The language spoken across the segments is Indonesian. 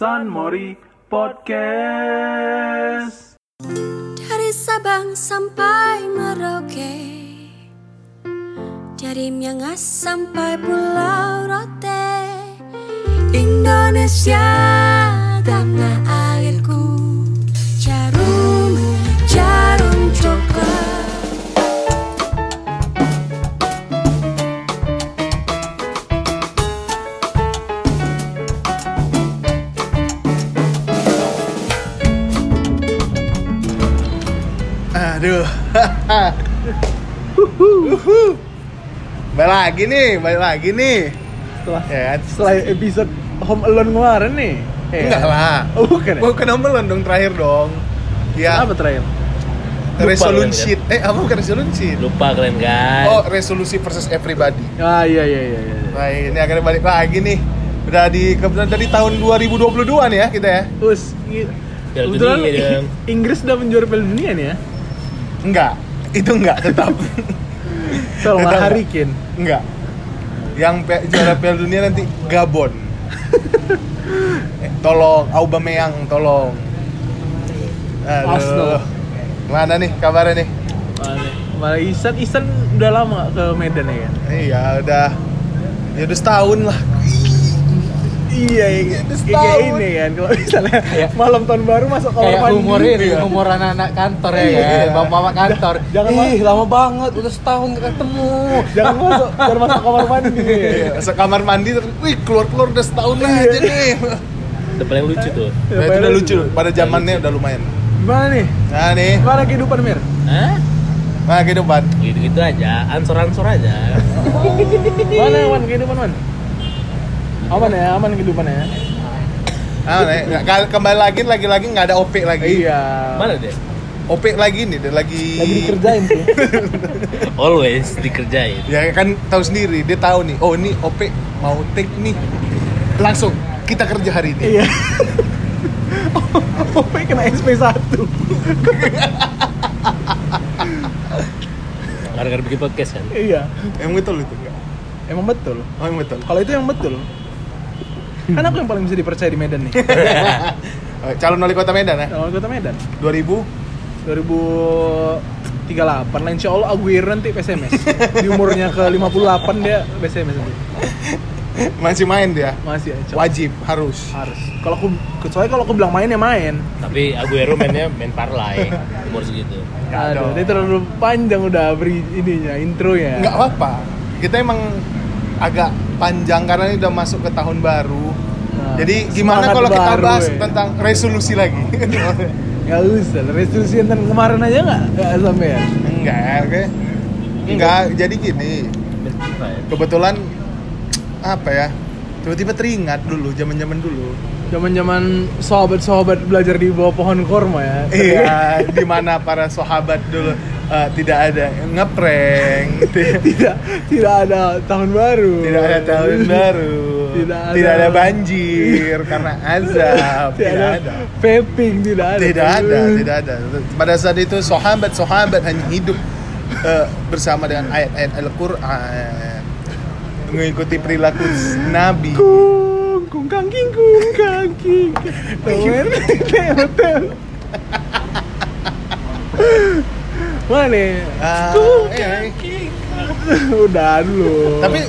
San Mori Podcast. Dari Sabang sampai Merauke Dari Miangas sampai Pulau Rote Indonesia tanah airku Balik lagi nih, balik lagi nih. Setelah, Ya kan? setelah episode Home Alone kemarin nih. Eh, Enggak lah. Oh, bukan ya? Bukan Homelon dong terakhir dong. Ya, Apa terakhir? sheet. Eh, apa bukan resolution sheet? Lupa kalian kan? Oh, resolusi versus everybody. Ah iya iya iya. iya. Nah, ini akhirnya balik lagi nih. Udah di kebetulan dari tahun 2022 nih ya kita ya. Us, kebetulan dong. Inggris udah menjuara Piala Dunia nih ya. Enggak. Itu enggak tetap. Tolong Tetap. Enggak. Yang pe- juara Piala Dunia nanti Gabon. Eh, tolong Aubameyang, tolong. Aduh. Mana nih kabarnya nih? Malah Isan, Isan udah lama ke Medan ya kan? Iya, udah ya udah setahun lah. Iya, iya. Udah Kayak setahun. ini kan, kalau misalnya malam tahun baru masuk kamar kayak mandi. humor ini, Iya. humor anak-anak kantor ya, Iya. kan? bapak-bapak kantor. Jangan Ih, lama banget, udah setahun gak ketemu. Jangan masuk, jangan masuk kamar mandi. Iya, masuk kamar mandi terus, wih keluar-keluar udah setahun Iya. aja nih. Itu paling lucu tuh. Nah, itu udah lucu, pada zamannya udah lumayan. Gimana nih? Nah nih, Gimana kehidupan Mir? Hah? nah kehidupan. Gitu-gitu aja, ansor-ansor aja. Mana Wan kehidupan Wan? Aman ya, aman kehidupannya ya? Ah, kal- kembali lagi lagi-lagi nggak ada OP lagi. Iya. Mana deh? OP lagi nih, dia lagi. Lagi dikerjain sih. Always dikerjain. Ya kan tahu sendiri, dia tahu nih. Oh ini OP mau take nih. Langsung kita kerja hari ini. iya. OP kena SP1. Gara-gara bikin podcast kan. iya. Emang betul itu? Emang betul. Oh emang betul. Kalau itu yang betul. Kan aku yang paling bisa dipercaya di Medan nih. Oh, Calon wali kota Medan ya? Kalau kota Medan 2000 2038 lah insya Allah Aguirre nanti PSMS di umurnya ke 58 dia PSMS nanti masih main dia. masih aja Wajib, harus. harus kalau aku soalnya kalau aku bilang main ya main Tapi Aguero mainnya main parlay umur segitu. Aduh, dia terlalu panjang udah beri ininya intronya Nggak apa-apa. Kita emang agak panjang karena ini udah masuk ke tahun baru. Nah, Jadi gimana kalau kita bahas ya. tentang resolusi lagi? Nggak usah resolusi yang kemarin aja nggak nggak sampai ya Enggak, oke. Enggak, jadi gini. Ya. Kebetulan apa ya? Tiba-tiba teringat dulu, zaman-zaman dulu. Zaman zaman sahabat-sahabat belajar di bawah pohon korma ya Iya, di mana para sahabat dulu eh, tidak ada ngeprank, tidak, tidak tidak ada tahun baru tidak ada tahun baru, Tidak ada. banjir karena azab, tidak, ada, ada. vaping tidak ada Tidak ada, tidak ada. Pada saat itu sahabat-sahabat hanya hidup eh, bersama dengan ayat-ayat Al-Qur'an. Mengikuti perilaku Nabi. Kung kangking kung kangking Tower hotel mana? Nih Ah, kung iya. kangking udah dulu. Tapi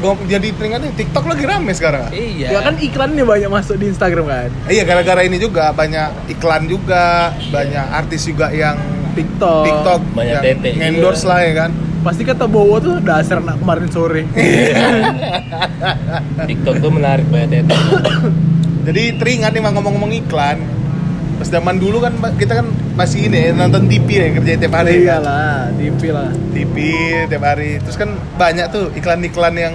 gua jadi teringat nih TikTok lagi rame sekarang. Iya. ya kan iklannya banyak masuk di Instagram kan? Iya, gara-gara ini juga banyak iklan juga, banyak artis juga yang TikTok. TikTok Banyak yang endorse lah ya kan. Pasti kata Bowo tuh dasar anak kemarin sore TikTok tuh menarik banget ya. Jadi teringat nih ngomong-ngomong iklan. Pas zaman dulu kan kita kan masih ini ya, nonton TV ya kerja tiap hari. iya lah TV lah TV tiap hari. Terus kan banyak tuh iklan-iklan yang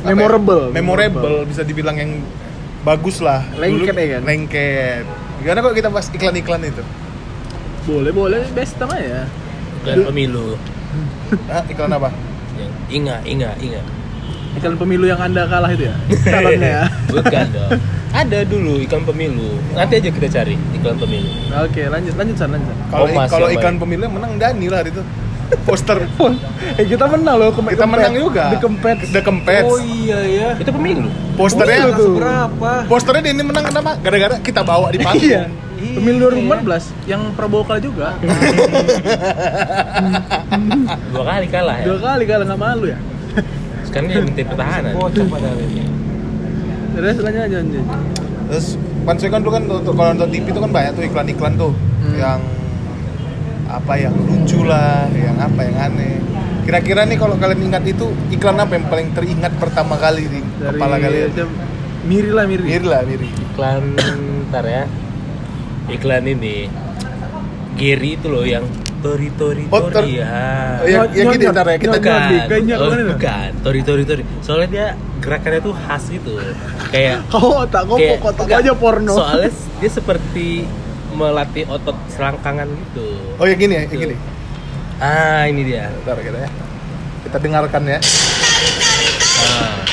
apa ya? Memorable. memorable bisa dibilang yang bagus lah. Lengket Dulu- ya kan? Lengket. Gimana kok kita bahas iklan-iklan itu? boleh boleh best ya Bukan pemilu. Hah, iklan apa? Inga, inga, inga. iklan pemilu yang anda kalah itu ya calonnya ya Bukan dong. Ada dulu iklan pemilu. Nanti aja kita cari iklan pemilu. oke lanjut lanjut san lanjut. Kalau Oh, kalau iklan pemilu yang menang Dani lah hari itu. Poster eh kita menang loh kempet kita menang juga. The Kempets. Oh iya ya. Itu pemilu. Posternya Pemilu tuh. Berapa? Posternya dia ini menang kenapa? Gara-gara kita bawa di panggung. Iya. Pemilu 2014 yang Prabowo kalah juga. Dua kali kalah ya. Dua kali kalah nggak malu ya. Sekarang dia menteri pertahanan. Bocor padahal ini. Terus lanjut aja lanjut. Terus kan saya kan dulu kan untuk kalau nonton TV itu kan banyak tuh iklan-iklan tuh Hmm. yang apa yang lucu lah, yang apa yang aneh. Kira-kira nih kalau kalian ingat itu iklan apa yang paling teringat pertama kali di Dari kepala kalian? Miri lah Miri. Mir lah, Miri. Iklan ntar ya. Iklan ini. Giri itu loh yang tori tori Oh, tor- tori ya. Oh, ya, ya Nyot, gini nyot, ntar ya kita nyot, nyot. Bukan, Kayaknya oh, bukan, tori tori tori. Soalnya dia gerakannya tuh khas gitu, kayak Kau tak kau kayak kotak enggak, aja porno. Soalnya dia seperti melatih otot selangkangan gitu. Oh ya gini ya, ya gini. Ah ini dia. Bentar kita ya. Kita dengarkan ya. Ah.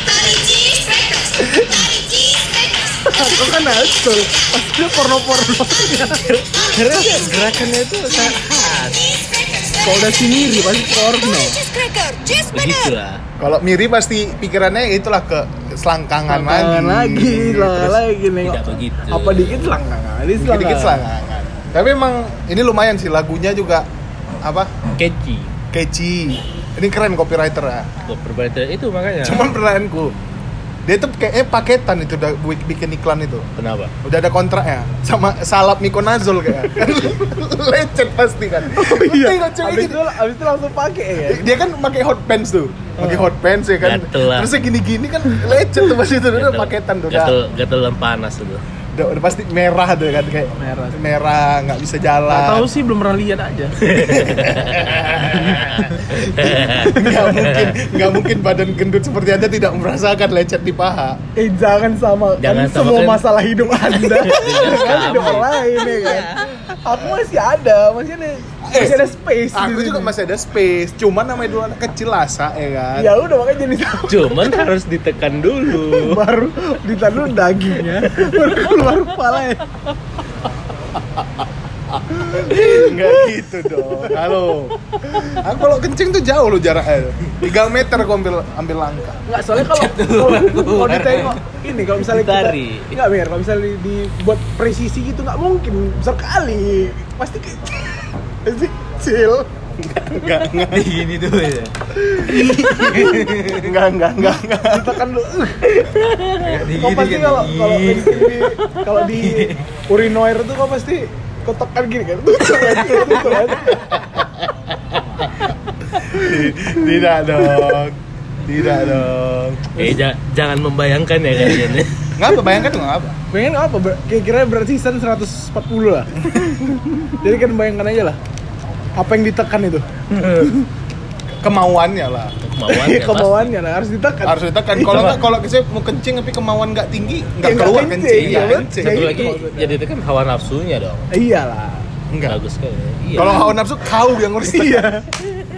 Kau kan betul. Pasti dia porno-porno. Karena gerakannya itu sangat. Kalau udah si Miri pasti porno. Begitu lah. Kalau Miri pasti pikirannya itulah ke selangkangan lagi. Tangan lagi, lah lagi nengok. Tidak begitu. Apa dikit selangkangan, ini Dikit-dikit selangkangan. Tapi emang ini lumayan sih lagunya juga apa? Catchy. Catchy. Ini keren copywriter ya. Perbaikan itu makanya. Cuman pertanyaanku, dia tuh kayaknya paketan itu udah bikin iklan itu. kenapa? Udah ada kontraknya sama salap mikonazol kayak. Kan lecet pasti kan. Iya. Tengok Abis gini. itu, abis itu langsung pakai ya. Dia kan pakai hot pants tuh. Pakai hot pants ya kan. Gatel. Terus gini-gini kan lecet tuh pasti itu udah paketan tuh. Gatel, gatel panas itu. Udah, udah pasti merah tuh kan kayak Merah. merah nggak bisa jalan. Tahu sih belum pernah lihat aja. nggak mungkin nggak mungkin badan gendut seperti anda tidak merasakan lecet di paha Eh jangan sama Jangan kan semua samakan. masalah hidup anda Dengan kan hidup orang lain ya kan. Aku masih ada, masih ada masih ada space. aku juga masih ada space cuman namanya dulu anak kecil asa ya kan Ya udah makanya jadi tahu. Cuman harus ditekan dulu. baru ditaruh dagingnya baru keluar kepalanya nggak gitu dong. Halo. Aku kalau kencing tuh jauh loh jaraknya. 3 meter aku ambil ambil langkah. Nggak soalnya kalau kalau ditengok ini kalau misalnya Ditari. kita nggak mir kalau misalnya dibuat presisi gitu nggak mungkin besar kali pasti kecil pasti kecil. Nggak nggak. Gini tuh ya. nggak nggak nggak nggak. Ditekan lu Di kau pasti kan. kalau kalau di kalau di urinoir tuh kau pasti kau tekan gini kan. Tuh, tuh. tidak dong. Tidak dong. Eh ja- jangan membayangkan ya kalian ya. ngapa? Bayangkan tuh ngapa? Pengen apa? Ber- kira-kira berat season 140 lah. Jadi kan bayangkan aja lah apa yang ditekan itu kemauannya lah Kemauan ya, kemauannya lah harus ditekan harus ditekan kalau nggak kalau saya mau kencing tapi kemauan nggak tinggi Ya, nggak nggak keluar kencing, kencing iya, ya betul. kencing Satu itu lagi maksudnya. jadi itu kan hawa nafsunya dong. iyalah enggak Bagus sekali. Iya. kalau hawa nafsu kau yang harus iya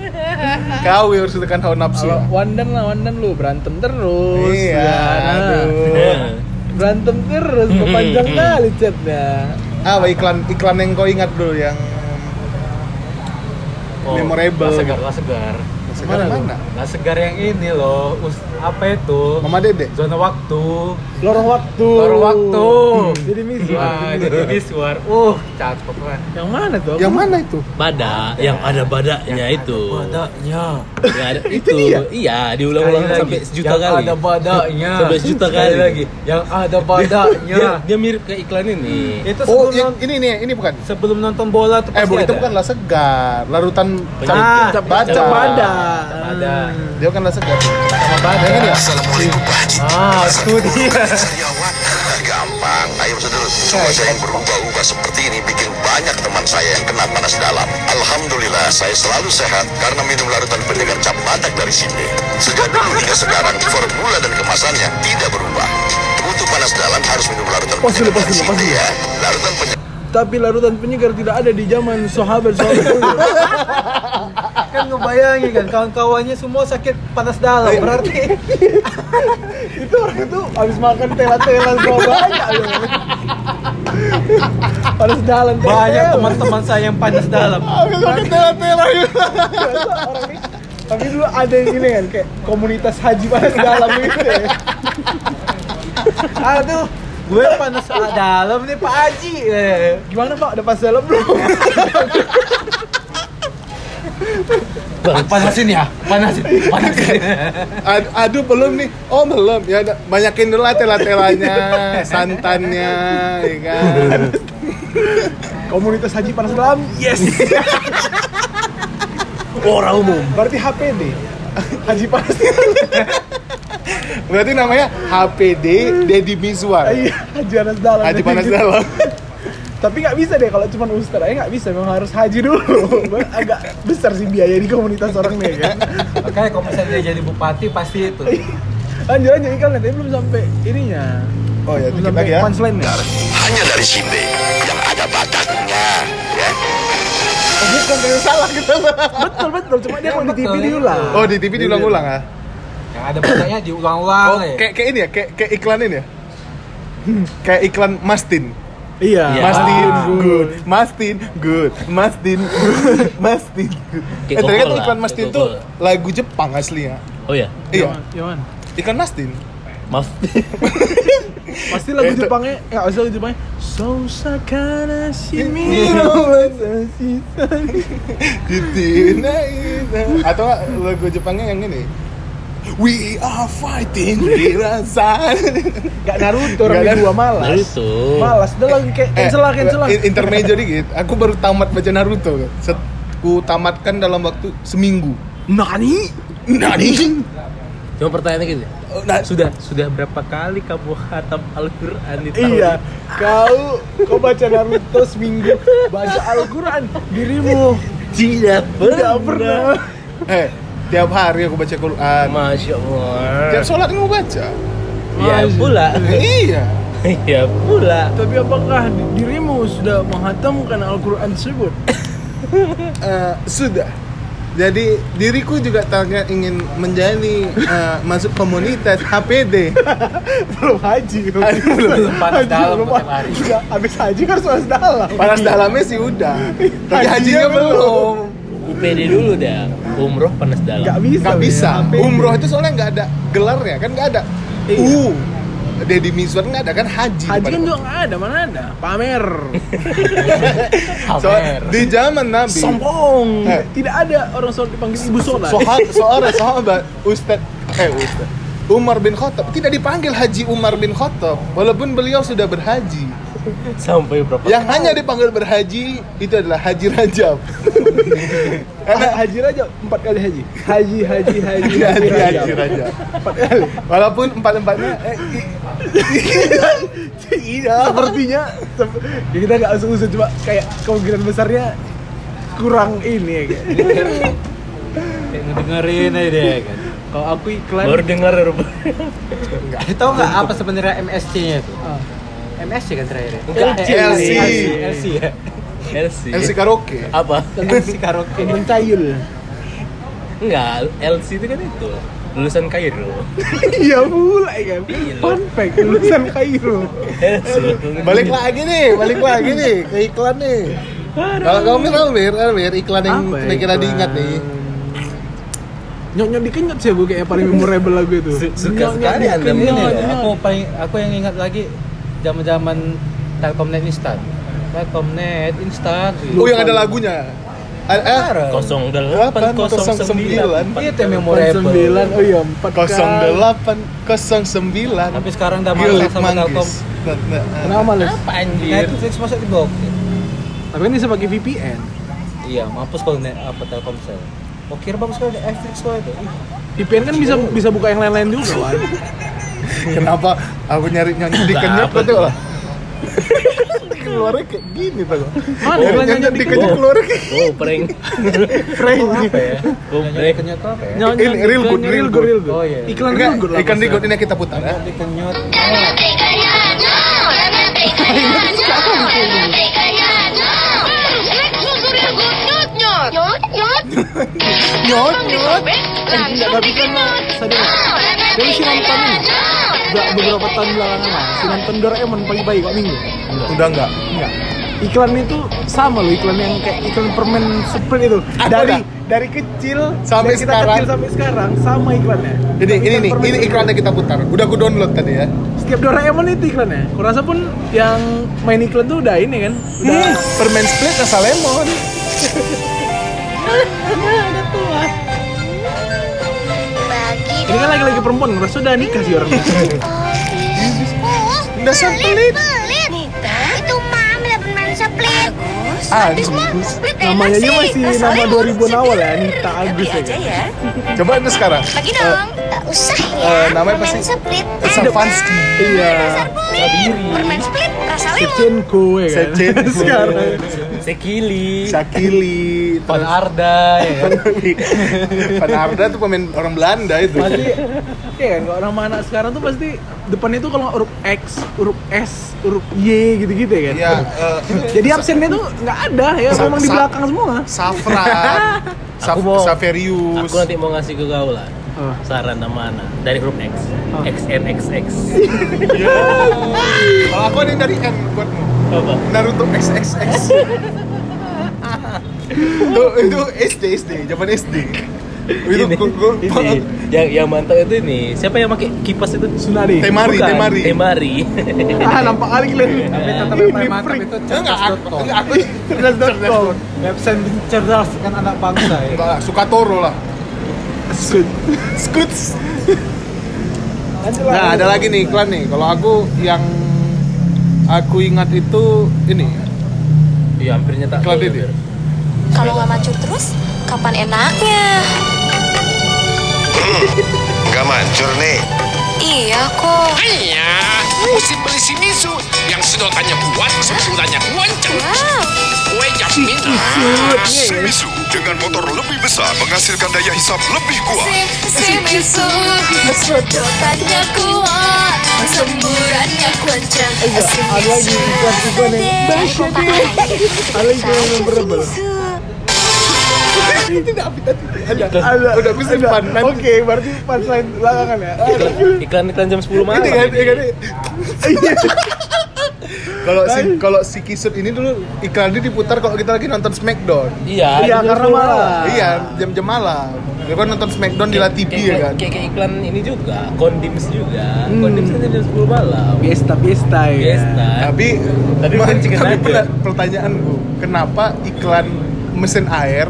kau yang harus tekan hawa nafsu kalau ya. Wandan lah Wandan lu berantem terus Iya, ya. aduh. Nah, berantem terus panjang kali chatnya apa iklan iklan yang kau ingat dulu yang Memorable. Lah segar, lah segar. sekarang mana Lah segar yang ini loh. Us- apa itu? Mama Dede Zona waktu. lorong waktu Lorong waktu. jadi miswar Wah, jadi miswar. Uh, cakep kan. yang mana tuh yang mana itu Bada, yang ada badaknya itu. Badaknya. Yang ada itu. dia? Iya, diulang-ulang sampai lagi. sejuta yang kali. ada badaknya. Sampai sejuta kali. lagi. Yang ada badaknya. Dia, dia mirip ke iklan ini. itu oh sebelum, yang, non- ini nih ini bukan sebelum nonton bola tuh eh bu itu ada. bukan lah segar larutan cap Ah, cap baca baca pada Ada. dia bukan lah segar Sama badak. yang ini ya. Ah, itu dia. Gampang. Ayo saudara. Cuma saya yang berubah-ubah seperti ini bikin banyak teman saya yang kena panas dalam. Alhamdulillah saya selalu sehat karena minum larutan penyegar cap badak dari sini. Sejak dulu hingga sekarang formula dan kemasannya tidak berubah. Untuk panas dalam harus minum larutan penyegar dari sini ya. larutan penyegar tapi larutan penyegar tidak ada di zaman sahabat sahabat. kan ngebayangin kan kawan-kawannya semua sakit panas dalam berarti itu orang itu habis makan tela-tela semua banyak loh. Panas dalam tela banyak teman-teman saya yang panas dalam habis makan tela-tela itu orang ini tapi dulu ada yang ini kan kayak komunitas haji panas dalam gitu ya Aduh, gue panas dalam nih Pak Haji. Gimana Pak? Udah pas dalam belum? Panasin ya, panasin, panasin. Ad- aduh belum nih. Oh belum. Ya banyakin dulu lah tela-telanya, santannya, ya kan. Komunitas haji panas dalam. Yes. Orang umum. Berarti HPD. Haji panas Berarti namanya HPD Dedi Mizwar. Iya, haji panas dalam. Haji panas dalam. Tapi nggak bisa deh kalau cuma ustaz aja nggak bisa, memang harus haji dulu. Agak besar sih biaya di komunitas orang nih kan. Makanya kalau misalnya dia jadi bupati pasti itu. Lanjut lanjut iklan nanti belum sampai ininya. Oh ya, Belum sampai ya. punchline-nya. Hanya dari Sinde yang ada bataknya, ya. Oh, bukan yang salah kita. Betul betul, cuma dia kalau di TV lah. Oh, di TV diulang-ulang ah. Yang ada bacanya diulang-ulang Oh, ya. kayak kayak ini ya, kayak kayak iklan ini ya. kayak iklan Mastin. Iya. Iya. Mastin Ah, good, Mastin good, Mastin good, Mastin good. Eh, ternyata iklan Mastin tuh lagu Jepang aslinya. Oh ya, Iya, Yaman. iklan Mastin. maaf. Pasti lagu Jepangnya, enggak usah lagu Jepangnya. Sousakana shimi Iya. no ina. Atau lagu Jepangnya yang ini. We are fighting Hirasan. Gak Naruto, orang Nggak dua malas. Naruto. Malas, udah lagi kayak cancel lah, cancel lah. in- intermezzo dikit. Aku baru tamat baca Naruto. Set- Ku tamatkan dalam waktu seminggu. Nani? Nani? Cuma pertanyaannya gini. Oh, nah, Sudah sudah berapa kali kamu khatam Al-Qur'an di tahun Iya, kau kau baca Naruto seminggu, baca Al-Quran dirimu Tidak tidak pernah. eh, tiap hari aku baca Quran. Masya Allah. Tiap sholat aku baca. Ya Masya. pula. iya. Ya pula. Tapi apakah dirimu sudah menghatamkan Al-Quran tersebut? Eh, sudah. Jadi diriku juga tanya ingin menjadi eh, masuk komunitas HPD. belum haji. Aduh, belum. panas Haji dalam belum. hari. Sudah, habis haji kan panas dalam. Panas dalamnya sih udah. Tapi Hajinya hajinya belum. UPD dulu dah. Umroh panas dalam. Gak bisa. Nggak ya, bisa. HPD. Umroh itu soalnya nggak ada gelarnya kan nggak ada. Iya. U. Deddy Mizwar nggak ada kan haji. Haji kan juga nggak ada, mana ada? Pamer. So, di zaman Nabi. Sombong. Eh. Tidak ada orang sholat dipanggil ibu sholat. Soha- seorang sahabat Ustad eh Ustad Umar bin Khattab tidak dipanggil Haji Umar bin Khattab walaupun beliau sudah berhaji. Sampai berapa? Yang hanya dipanggil berhaji itu adalah Haji Rajab. Karena Ha- haji Raja empat kali haji. Haji, haji, haji, Haji, haji, Haji haji. Rajab. Empat kali. Walaupun empat-empatnya eh, Iya. Sepertinya sep- ya kita nggak usah usah cuma kayak kemungkinan besarnya kurang ini ya kayak. Kayak ngedengerin aja deh kan. Kalau aku iklan Baru dengar rupanya. Eh, tahu nggak apa sebenarnya MSC-nya itu? Ah. MSC kan terakhir ya? Enggak, LC. LC ya. LC. MC karaoke. Apa? LC karaoke. tentang cayul. Enggak, LC itu kan itu. Lulusan Kairo. Iya pula ya kan. Iya. Fun fact lulusan Kairo. LC. Balik lagi nih, balik lagi nih ke iklan nih. Kalau kamu Almir, Almir iklan yang ya kira-kira diingat nih. Nyok-nyok dikenyot sih bu kayak paling memorable lagu itu. Su- suka sekali Anda aku paling aku yang ingat lagi zaman-zaman Telkomnet instan. Telkomnet instan. Oh yang ada lagunya. Eh, Sekarang. 0809. Itu yang memorable. 09, oh iya 4 08 09 Tapi sekarang udah malas sama Telkom. manggis. Nah, nah, Kenapa males? Apa anjir? Netflix masa diblokir? Tapi kan bisa pakai VPN. Iya, mampus kalau net apa Telkomsel. Oh kira bagus sekali Netflix kok itu. VPN kan bisa bisa buka yang lain-lain juga kan. Kenapa aku nyari nyanyi di apa tuh lah. Keluarnya kayak gini tuh. Mana Nyari iklan nyanyi nyanyi di di keluarnya kayak Oh, prank. Prank. Apa ya? Oh, Nyanyi prank. kenyot apa ya? Nyanyi real good, real good. real good. Oh, iya. Iklan real good lah. ikan pasti. digot ini kita putar ya. Nyanyi kenyot. Nyot nyot. Eh, enggak tapi kan sadar nggak? Dari si nonton ini. Udah beberapa tahun belakangan lah. Si nonton Doraemon pagi-pagi kok minggu. Udah enggak? Enggak. Iklan itu sama loh iklan yang kayak iklan permen Sprite itu. Ada, dari ada. dari kecil Sampai dari kita sekarang. kecil sampai sekarang sama iklannya. Ini ini nih, ini iklannya kita putar. Udah aku download tadi ya. Setiap Doraemon itu iklannya. Kurasa pun yang main iklan tuh udah ini kan. Udah Hmm, permen split rasa lemon. Bagi ini kan lagi-lagi perempuan, udah nikah sih orang. Dasar pelit. pelit. Itu mam lah permen split. Ah, Habis mah split enak Namanya aja sih. masih nama mau 2000-an awal ya. Anita Agus ya. aja ya. Coba itu sekarang. Bagi dong. Tak usah ya. eh, namanya permen pasti- split. Savansky. Iya. Dasar pelit. Permen split rasa lemon. Sechenko ya kan. Sechenko. Sekarang. Sekili, Shakili, Pan Arda ya kan? Van Arda tuh pemain orang Belanda itu. Pasti Iya kan, kalau nama anak sekarang tuh pasti depannya tuh kalau huruf X, huruf S, huruf Y gitu-gitu ya kan. Ya, eh, Jadi absennya tuh nggak ada ya, Sa- memang di belakang semua. Safran, Saf Aku mau- Saverius. aku nanti mau ngasih ke kau lah Oh. saran nama anak dari huruf X, Oh. XNXX. Ya. Kalau aku ada yang dari N buatmu. Apa? Naruto XXX. Itu itu SD SD, zaman SD. Itu ini, gua- ini yang yang mantap itu ini siapa yang pakai kipas itu Tsunade. Temari, Bukan, Temari. Temari. Ah, nampak kali kalian. Tapi tetap Ini yang paling mantap itu Enggak, aku, cerdas.com enggak, aku Cerdas.com. Website cerdas kan anak bangsa ya enggak lah, suka Toro lah. Skut. Lah. Nah, ada lagi nih iklan nih. Kalau aku yang aku ingat itu ini Iya, hampir nyetak. iklan hampir. Kalau nggak maju terus, kapan enaknya? Nggak mancur nih. Iya kok. Iya, mesti beli si Misu yang sedotannya kuat, sempurnanya kencang. Wow. Kue jasmin. Semisu dengan motor lebih besar menghasilkan daya hisap lebih kuat. Semisu, sedotannya kuat, semburannya kencang. Ada lagi iklan-iklan yang Basya deh. Ada lagi yang memorable. Ada, ada. Udah aku simpan. Oke, berarti punchline belakangan ya. Iklan, iklan iklan jam 10 malam. Ini kan, ini. kan. Kalau si kalau si Kisut ini dulu iklannya diputar kalau kita lagi nonton Smackdown. Iya, Iya, jam karena 10 malam. Iya, jam-jam malam. Dia kan nonton Smackdown di La TV ya kan. Kayak, kayak iklan ini juga, Kondims juga. Hmm. Kondims kan jam 10 malam. Fiesta, fiesta ya. Fiesta. Tapi chicken tapi pena- pertanyaanku, kenapa iklan mesin air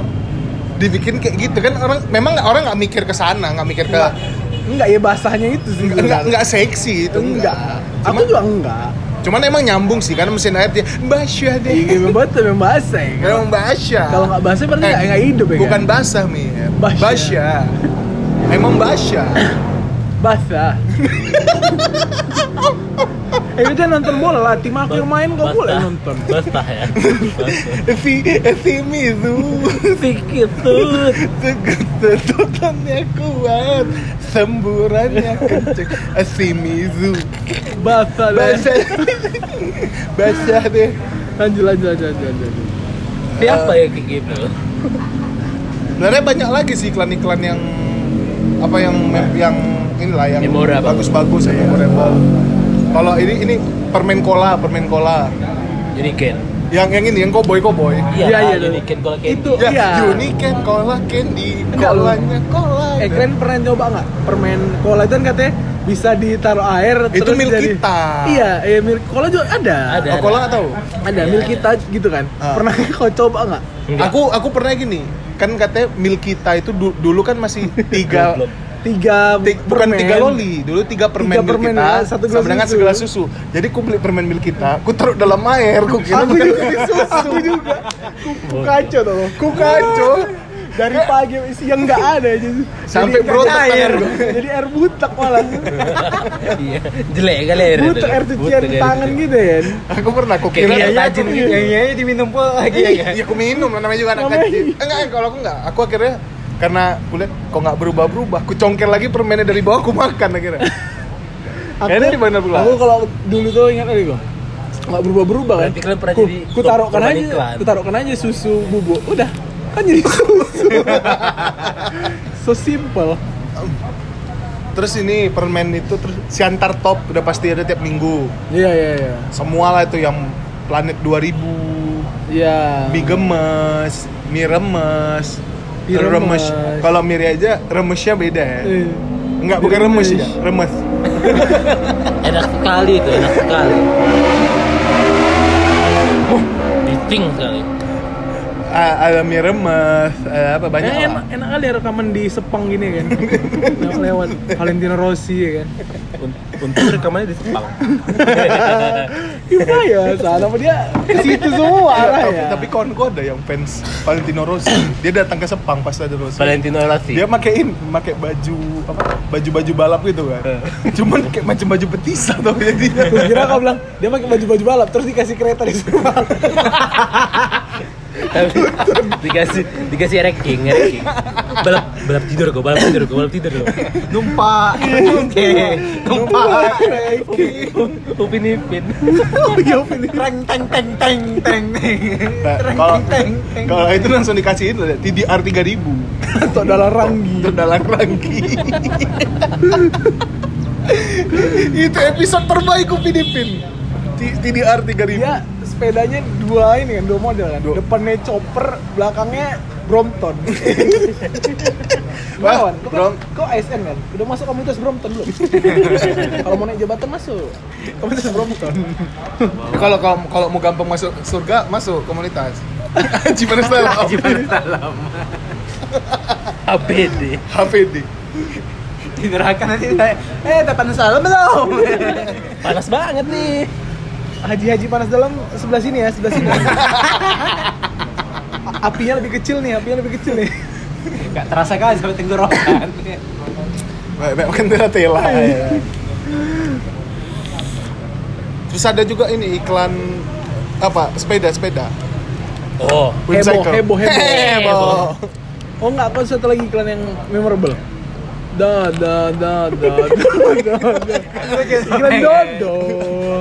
dibikin kayak gitu kan orang memang orang nggak mikir ke sana, nggak mikir ke Enggak. Enggak ya bahasanya itu sih. nggak nggak nggak seksi itu enggak. enggak. Aku juga enggak. Cuman emang nyambung sih karena mesin air dia basah deh. Iya, memang betul memang bahasa ya. Kalau- Memang basah. Kalau nggak basah berarti nggak nggak hidup ya. Bukan kan? basah. Basah. Basah. Emang basah. basah. Eh udah nonton bola lah, tim aku yang main kok boleh nonton. Bastah ya. Si si Mizu Sikit tuh. Sedotannya kuat Semburannya kenceng Si Mizu Basah lah. Basah Basah deh Lanjut lanjut lanjut lanjut. Siapa ya kayak gitu? Sebenarnya banyak lagi sih iklan-iklan yang Apa yang yang inilah yang bagus-bagus ya memorable. Kalau ini ini permen cola, permen cola. Uniken. Yang yang ini yang cowboy cowboy. Iya, iya, tuh. Uniken kalau kayak Itu Ya, iya. Uniken cola candy, Enggak, loh. colanya cola. Eh kalian pernah coba nggak permen cola itu kan katanya bisa ditaruh air Itu terus milk jadi kita. Iya, eh milk cola juga ada. Ada. Oh, cola nggak tahu? Ada Iya, milk ada. kita gitu kan. Ah. Pernah kau coba nggak? Enggak. Aku aku pernah gini, kan katanya milk kita itu du- dulu kan masih tiga. Tiga Ti- bukan permen. tiga loli, dulu tiga permen Tiga milk permen, kita ya, satu gelas sama dengan susu. segelas susu. Jadi aku beli permen milk kita, aku taruh dalam air, aku kira Aku juga, aku juga. Ku, ku kacau tuh. Ku kacau. Dari pagi sampai siang nggak ada jadi Sampai jadi berotak air. Jadi air butak malah. Iya, jelek kali air. butak air cucian Butek air tangan gitu kan. Aku pernah, aku Kayak kira iya, Iya, tajin yang iya diminum pula lagi ya kan. Iya, aku minum namanya juga anak kecil. iya. Enggak, kalau aku enggak. Aku akhirnya karena kulihat kok nggak berubah-berubah, aku congkel lagi permennya dari bawah, aku makan akhirnya. Kayaknya di mana pula? Aku kalau dulu tuh ingat lagi kok. Nggak kan. Berarti kalian pernah ku, jadi ku taruhkan aja, iklan. ku taruhkan aja susu bubuk. Udah. Kan jadi susu. so simple. Terus ini permen itu terus Siantar Top udah pasti ada tiap minggu. Iya iya iya. Semua lah itu yang Planet 2000, Iya. Mie Gemes, Mie Remes, Remes. Kalau Miri aja remesnya beda ya. Eh, Enggak, bukan remes ya, remes. enak sekali itu enak sekali Diting sekali Ah, ada mie remes, ada apa banyak Eh, lah. enak, enak kali ya rekaman di Sepang gini kan. Yang lewat Valentino Rossi ya kan. Un- Untung rekamannya di Sepang Gimana ya? Salah apa dia ke situ semua tapi, arahnya. tapi kawanku ada yang fans Valentino Rossi. Dia datang ke Sepang pas ada Rossi. Valentino Rossi Dia makein pakai baju apa? Baju-baju balap gitu kan. Cuman kayak macam baju betis atau jadinya. Gua kira kau bilang dia pakai baju-baju balap terus dikasih kereta di Sepang. Tapi dikasih dikasih ranking ranking balap balap tidur kok balap tidur kok balap tidur kok Numpak. Oke. Numpak. upin ipin Iya ini. Teng teng teng teng teng. Nah, Teng kalau teng teng teng. kalau itu langsung dikasihin udah TDR 3000 Untuk dalam ranggi. untuk dalam rangki. itu episode terbaik Upin Ipin. TDR 3000. Dia sepedanya dua ini kan, dua model kan. Dua. Depannya chopper, belakangnya Brompton. Wah, Brom- kan, kau ASN kan? Udah masuk komunitas Brompton belum? Kalau mau naik jabatan masuk komunitas Brompton. Kalau kalau kalau mau gampang masuk surga, masuk komunitas. Haji Panas Dalam. APD HPD. Di neraka nanti eh dapat salam belum? panas banget nih Haji-haji panas dalam sebelah sini ya, sebelah sini. Apinya lebih kecil nih, apinya lebih kecil nih. Gak terasa kan sampai tenggorokan. Banyak makan tela-tela. ya. Terus ada juga ini iklan apa sepeda-sepeda. oh Heboh, heboh, heboh. Heboh. Oh enggak, kau satu lagi iklan yang memorable. Da da da da da da. da. Iklan Dodo.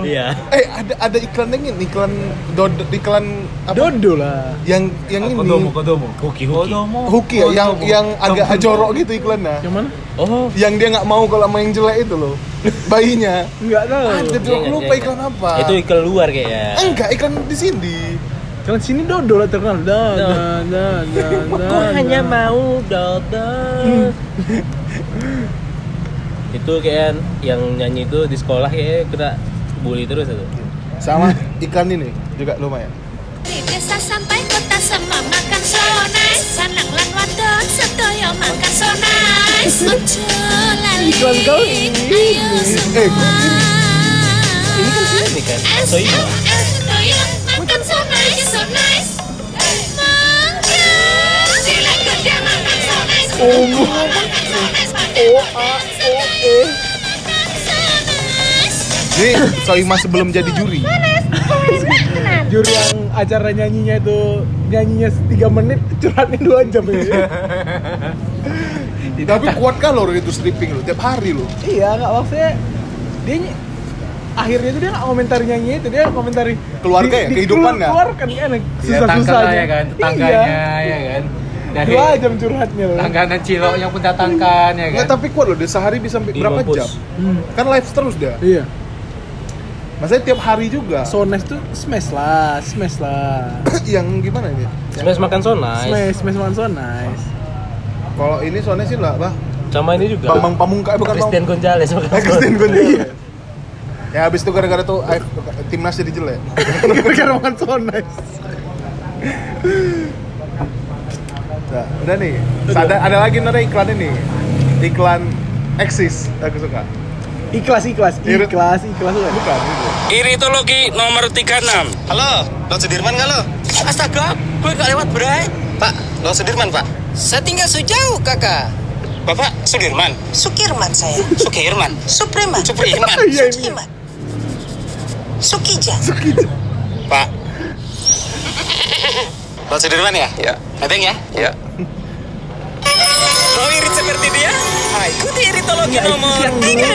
Iya Eh ada ada iklan yang ini iklan dodo iklan apa? Dodo lah. Yang yang ini. kodomo. Huki Huki Huki ya, yang yang agak jorok gitu iklannya. Yang mana? oh Yang dia nggak mau kalau yang jelek itu loh. Bayinya. Enggak tahu. Ada tuh aku lupa iklan apa. itu iklan luar kayaknya Enggak, iklan di sini. Iklan sini Dodo lah terkenal. Da da da da da. Aku hanya mau Dodo. itu kayak yang nyanyi itu di sekolah kayak kena bully terus itu. Sama iklan ini juga lumayan. Desa sampai kota semua makan so nice Sanang lan wadon makan so nice Iklan kau ini. Semua Ini kan sini kan. So. Eh, makan so nice so nice Mangga Silakan dia makan so nice Oh, Ini Soima sebelum jadi juri. Juri yang acara nyanyinya itu nyanyinya 3 menit, curhatnya 2 jam ya. Tapi kuat kan lo itu stripping lo tiap hari lo. iya, enggak maksudnya dia ny- akhirnya itu dia nggak komentari nyanyi itu dia komentari Keluarga ya? Kehidupan nggak? keluarkan kan Ya susah-susahnya tanggal ya kan, tetangganya ya kan. Dari dua jam curhatnya loh langganan cilok yang pun datangkan ya Nggak, kan. tapi kuat lo dia sehari bisa sampai Di berapa jam? Hmm, Kan live terus dia. iya Maksudnya tiap hari juga. so nice tuh smash lah smash lah yang gimana ini? Smash makan so nice. smash smash one so nice Kalau ini soalnya sih lah, bah. Sama ini juga. Bambang Pamungkas eh, bukan Christian Bang- Gonzalez makan so Christian. Gonzalez. Ya habis itu gara-gara tuh eh, timnas jadi jelek. gara-gara makan so nice Nah, udah nih. Ada ada lagi nih iklan ini. Iklan Exis aku suka. Ikhlas ikhlas ikhlas ikhlas kan Bukan itu. Iritologi nomor 36 Halo, lo Sudirman nggak lo? Astaga, gue gak lewat berai. Pak, lo Sudirman pak? Saya tinggal sejauh kakak. Bapak Sudirman Sukirman saya. Sukirman Supreman. Supriman Iya, ini. Sukiman. Sukija. Pak Lo Sudirman ya? Ya. Neteng ya Ya. Mau irit seperti dia? Ikuti iritologi nomor yang tiga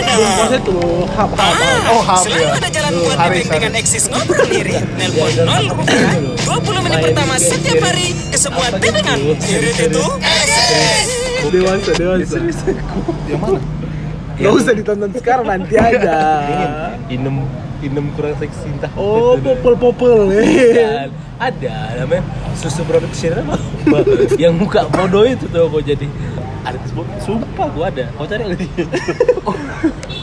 hap hap. Oh, hap Selalu ya. ada jalan buat Haris, nebeng dengan eksis ngobrol irit. Nelpon 0 rupiah. 20 menit pertama setiap hari ke semua tebengan. Irit itu eksis. dewasa dewasa Yang mana? Gak usah ditonton sekarang nanti aja Inem Inem kurang seksi entah Oh, popel popel. Ada namanya susu production apa yang muka bodoh itu tuh kok jadi ada tersebut sumpah gua ada kau cari lagi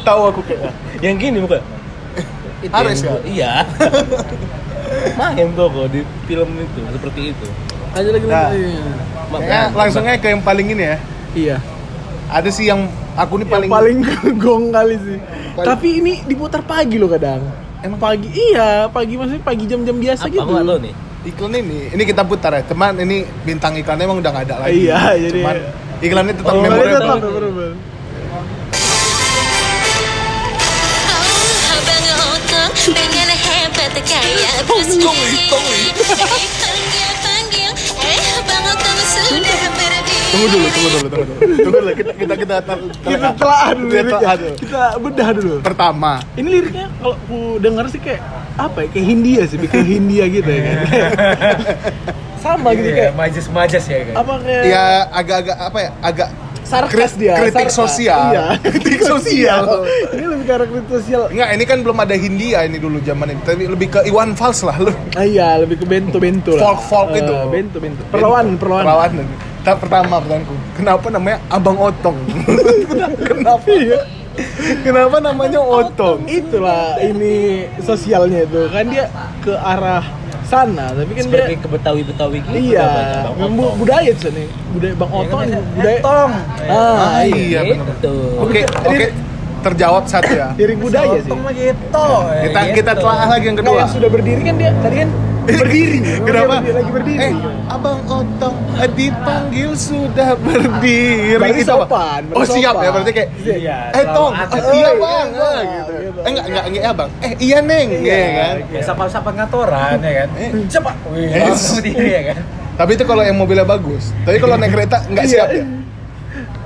Tahu aku kayak yang gini muka itu kah? iya main tuh kok di film itu seperti itu Aja lagi Nah. lagi. Kayaknya langsung aja ke yang paling ini ya. Iya. Ada sih yang aku nih Yang paling paling gong kali sih. Paling- Tapi ini diputar pagi loh kadang. Emang? pagi? Iya, pagi maksudnya pagi jam-jam biasa apa gitu. tahu nih iklan ini. Ini kita putar ya. Teman ini bintang iklannya emang udah gak ada lagi. Iya, jadi- Cuman iklannya tetap Oh, memorable. tetap memorable. Pengen hebat kayak Bruce Lee Eh Tunggu dulu, tunggu dulu, tunggu dulu. Tunggu dulu, kita kita kita tar- Kita tar- telah dulu Kita. Kita bedah dulu. Pertama, Ini liriknya kalau aku denger sih kayak apa ya? Kayak Hindia sih, kayak Hindia gitu ya kan. Sama gitu kayak majas majas ya kan apa kayak ya agak-agak apa ya? Agak sarkas dia. kritik sarkas. sosial. Iya, Kritik sosial. ini lebih ke arah kritik sosial. Enggak, ini kan belum ada Hindia ini dulu zaman ini. Tapi lebih ke Iwan Fals lah lu. Ah, iya, lebih ke bento-bento lah. Folk-folk Eh, itu. Bento-bento. Perlawanan, perlawanan. Perlawanan. Tak pertama pertanyaanku, kenapa namanya Abang Otong? kenapa? kenapa namanya Otong? Itulah ini sosialnya itu kan dia ke arah sana, tapi kan seperti dia ke Betawi Betawi gitu Iya, Bang bu- Otong. budaya tuh nih. Budaya Bang Otong, namanya budaya Etong. Ah, Ah, iya. iya benar. Gitu. Oke, oke. Terjawab satu ya. Lirik budaya sih. Gitu Kita kita telah lagi yang Enggak, kedua. yang sudah berdiri kan dia tadi kan berdiri. Kenapa? dia lagi berdiri. Eh, Abang Otong dipanggil sudah berdiri. Berarti Itu apa? sopan, Oh siap sopan. ya berarti kayak Iya, Eh Tong, ada. iya Oh, bang, iya, gitu. Gitu. Eh enggak enggak enggak ya bang. Eh iya neng, iya kan. ya sapa-sapa ngatoran ya kan Eh. cepat wih Eh. berdiri ya kan Tapi itu kalau yang mobilnya bagus. Tapi kalau naik kereta enggak Iya. siap ya.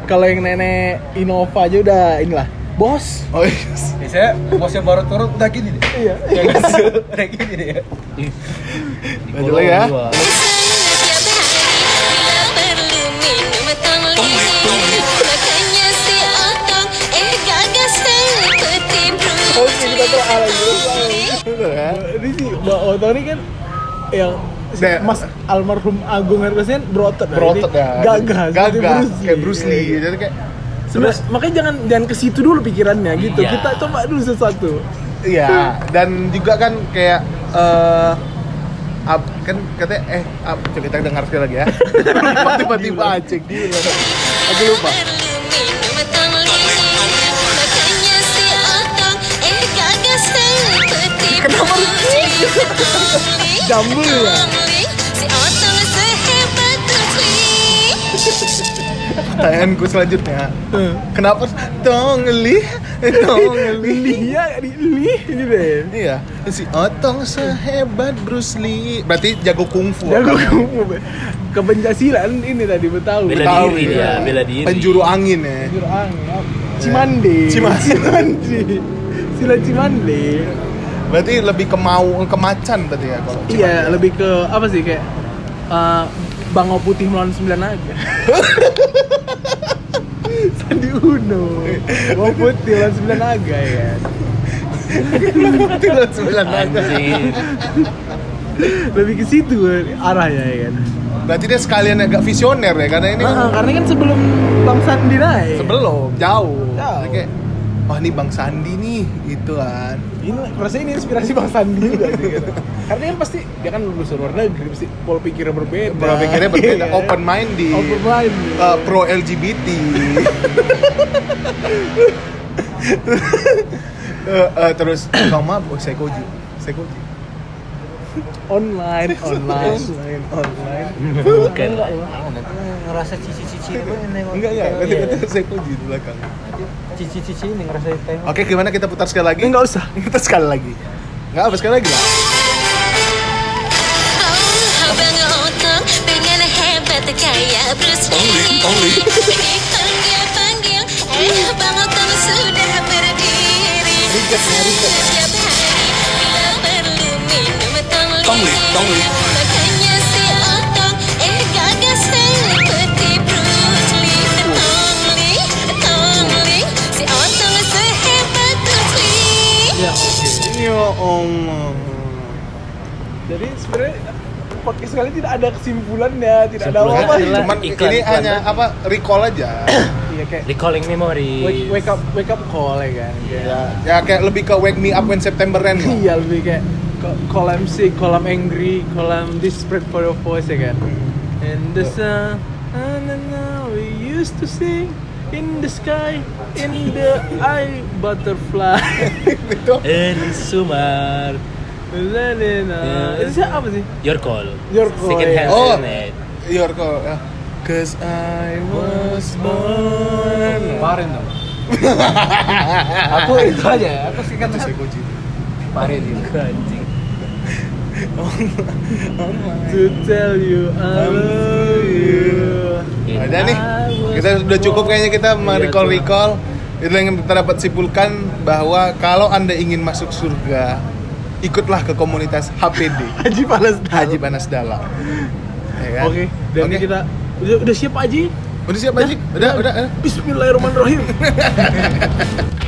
Kalau yang nenek Innova aja udah inilah. Bos. Oh iya. biasanya bosnya baru turun udah gini deh Iya. ya udah gini deh ya Lanjut lagi ya. Bruce Oke, kita telah lagi. Bener ya. Ini sih Mbak Otong ini kan yang si Deh. Mas almarhum Agung Hercules kan berotot. nah. Berotot Ini ya. Gagah. Gagah kayak Bruce Lee. Iya. Jadi kayak Sebenarnya makanya jangan jangan ke situ dulu pikirannya gitu. Iya. Kita coba dulu sesuatu. Iya, dan juga kan kayak eh ap- kan katanya eh ap, coba kita dengar sekali lagi ya. Tiba-tiba acing. Aku lupa. Kenapa harus Jambul ya? Pertanyaanku selanjutnya. Kenapa Tong Li? Tong Li. Lia di Li ini deh. Iya, si Otong sehebat Bruce Lee. Berarti jago kungfu. Jago kamu kebencasilan ini tadi Betawi. Bela Betawi, diri dia, ya. bela diri. Penjuru angin ya. Jujur angin. apa? Cimande. Cimande. Cimande. Sila Cimande. Berarti lebih ke mau ke macan tadi ya kalau. Iya, lebih ke apa sih kayak eh, Bangau Putih melawan Sembilan Naga. Sandi Uno. Bangau Putih melawan Sembilan Naga ya. Tidak sembilan naga. Anjir. Lebih ke situ arahnya ya kan. Berarti dia sekalian agak visioner ya karena ini Nah, karena kan sebelum Bang Sandi naik. sebelum jauh. Jauh. Kayak wah ini Bang Sandi nih gitu kan. ini rasanya ini inspirasi Bang Sandi juga sih gitu. Karena kan pasti dia kan lulusan luar negeri pasti pola pikirnya berbeda. Pola pikirnya berbeda, Iya. open minded. Open mind. Uh, pro LGBT. Uh, uh, terus kamu mah oh, sekoji, sekoji. Online, online, online, online. Bukan lah. ngerasa cici-cici Enggak enggak, Iya, nanti nanti sekoji di belakang. cici-cici ini ngerasa tengok Oke, gimana kita putar sekali lagi? Enggak usah. Kita sekali lagi. Enggak apa sekali lagi lah. Oh, kayak Bruce Lee. Panggil panggil eh Otong sudah berdiri Tong Lee. Makanya si Otong eh gagas seperti Bruce Lee Tong Lee, Tong Lee Si Otong sehebat Bruce Lee Ya, Ini oh, Jadi sebenarnya podcast kali tidak ada kesimpulannya, tidak ada apa-apa. Cuman iklan, ini iklan hanya apa recall aja. Iya kayak Recalling memory. wake, wake up wake up call ya kan. Kayak, ya, ya kayak lebih ke wake me up when September end lah. Iya lebih kayak ko- call I'm sick, call I'm angry, call I'm desperate for your voice ya kan. And the sun, and now we used to sing in the sky, in the eye butterfly. Itu Early summer. Itu apa sih? Your call. Your call, Second hand ya. Oh. your call. ya. Cause I was born. Kemarin dong. aku itu aja, aku sih kan kemarin itu. To tell you I love you. Ada nih. Kita sudah cukup kayaknya kita merecall recall. Itu yang kita dapat simpulkan bahwa kalau anda ingin masuk surga, ikutlah ke komunitas HPD. Haji Panas Haji Panas Dalam. Ya kan? Oke, dan Oke. kita udah, udah siap Haji? Udah siap Haji? Udah, udah. udah. Bismillahirrahmanirrahim.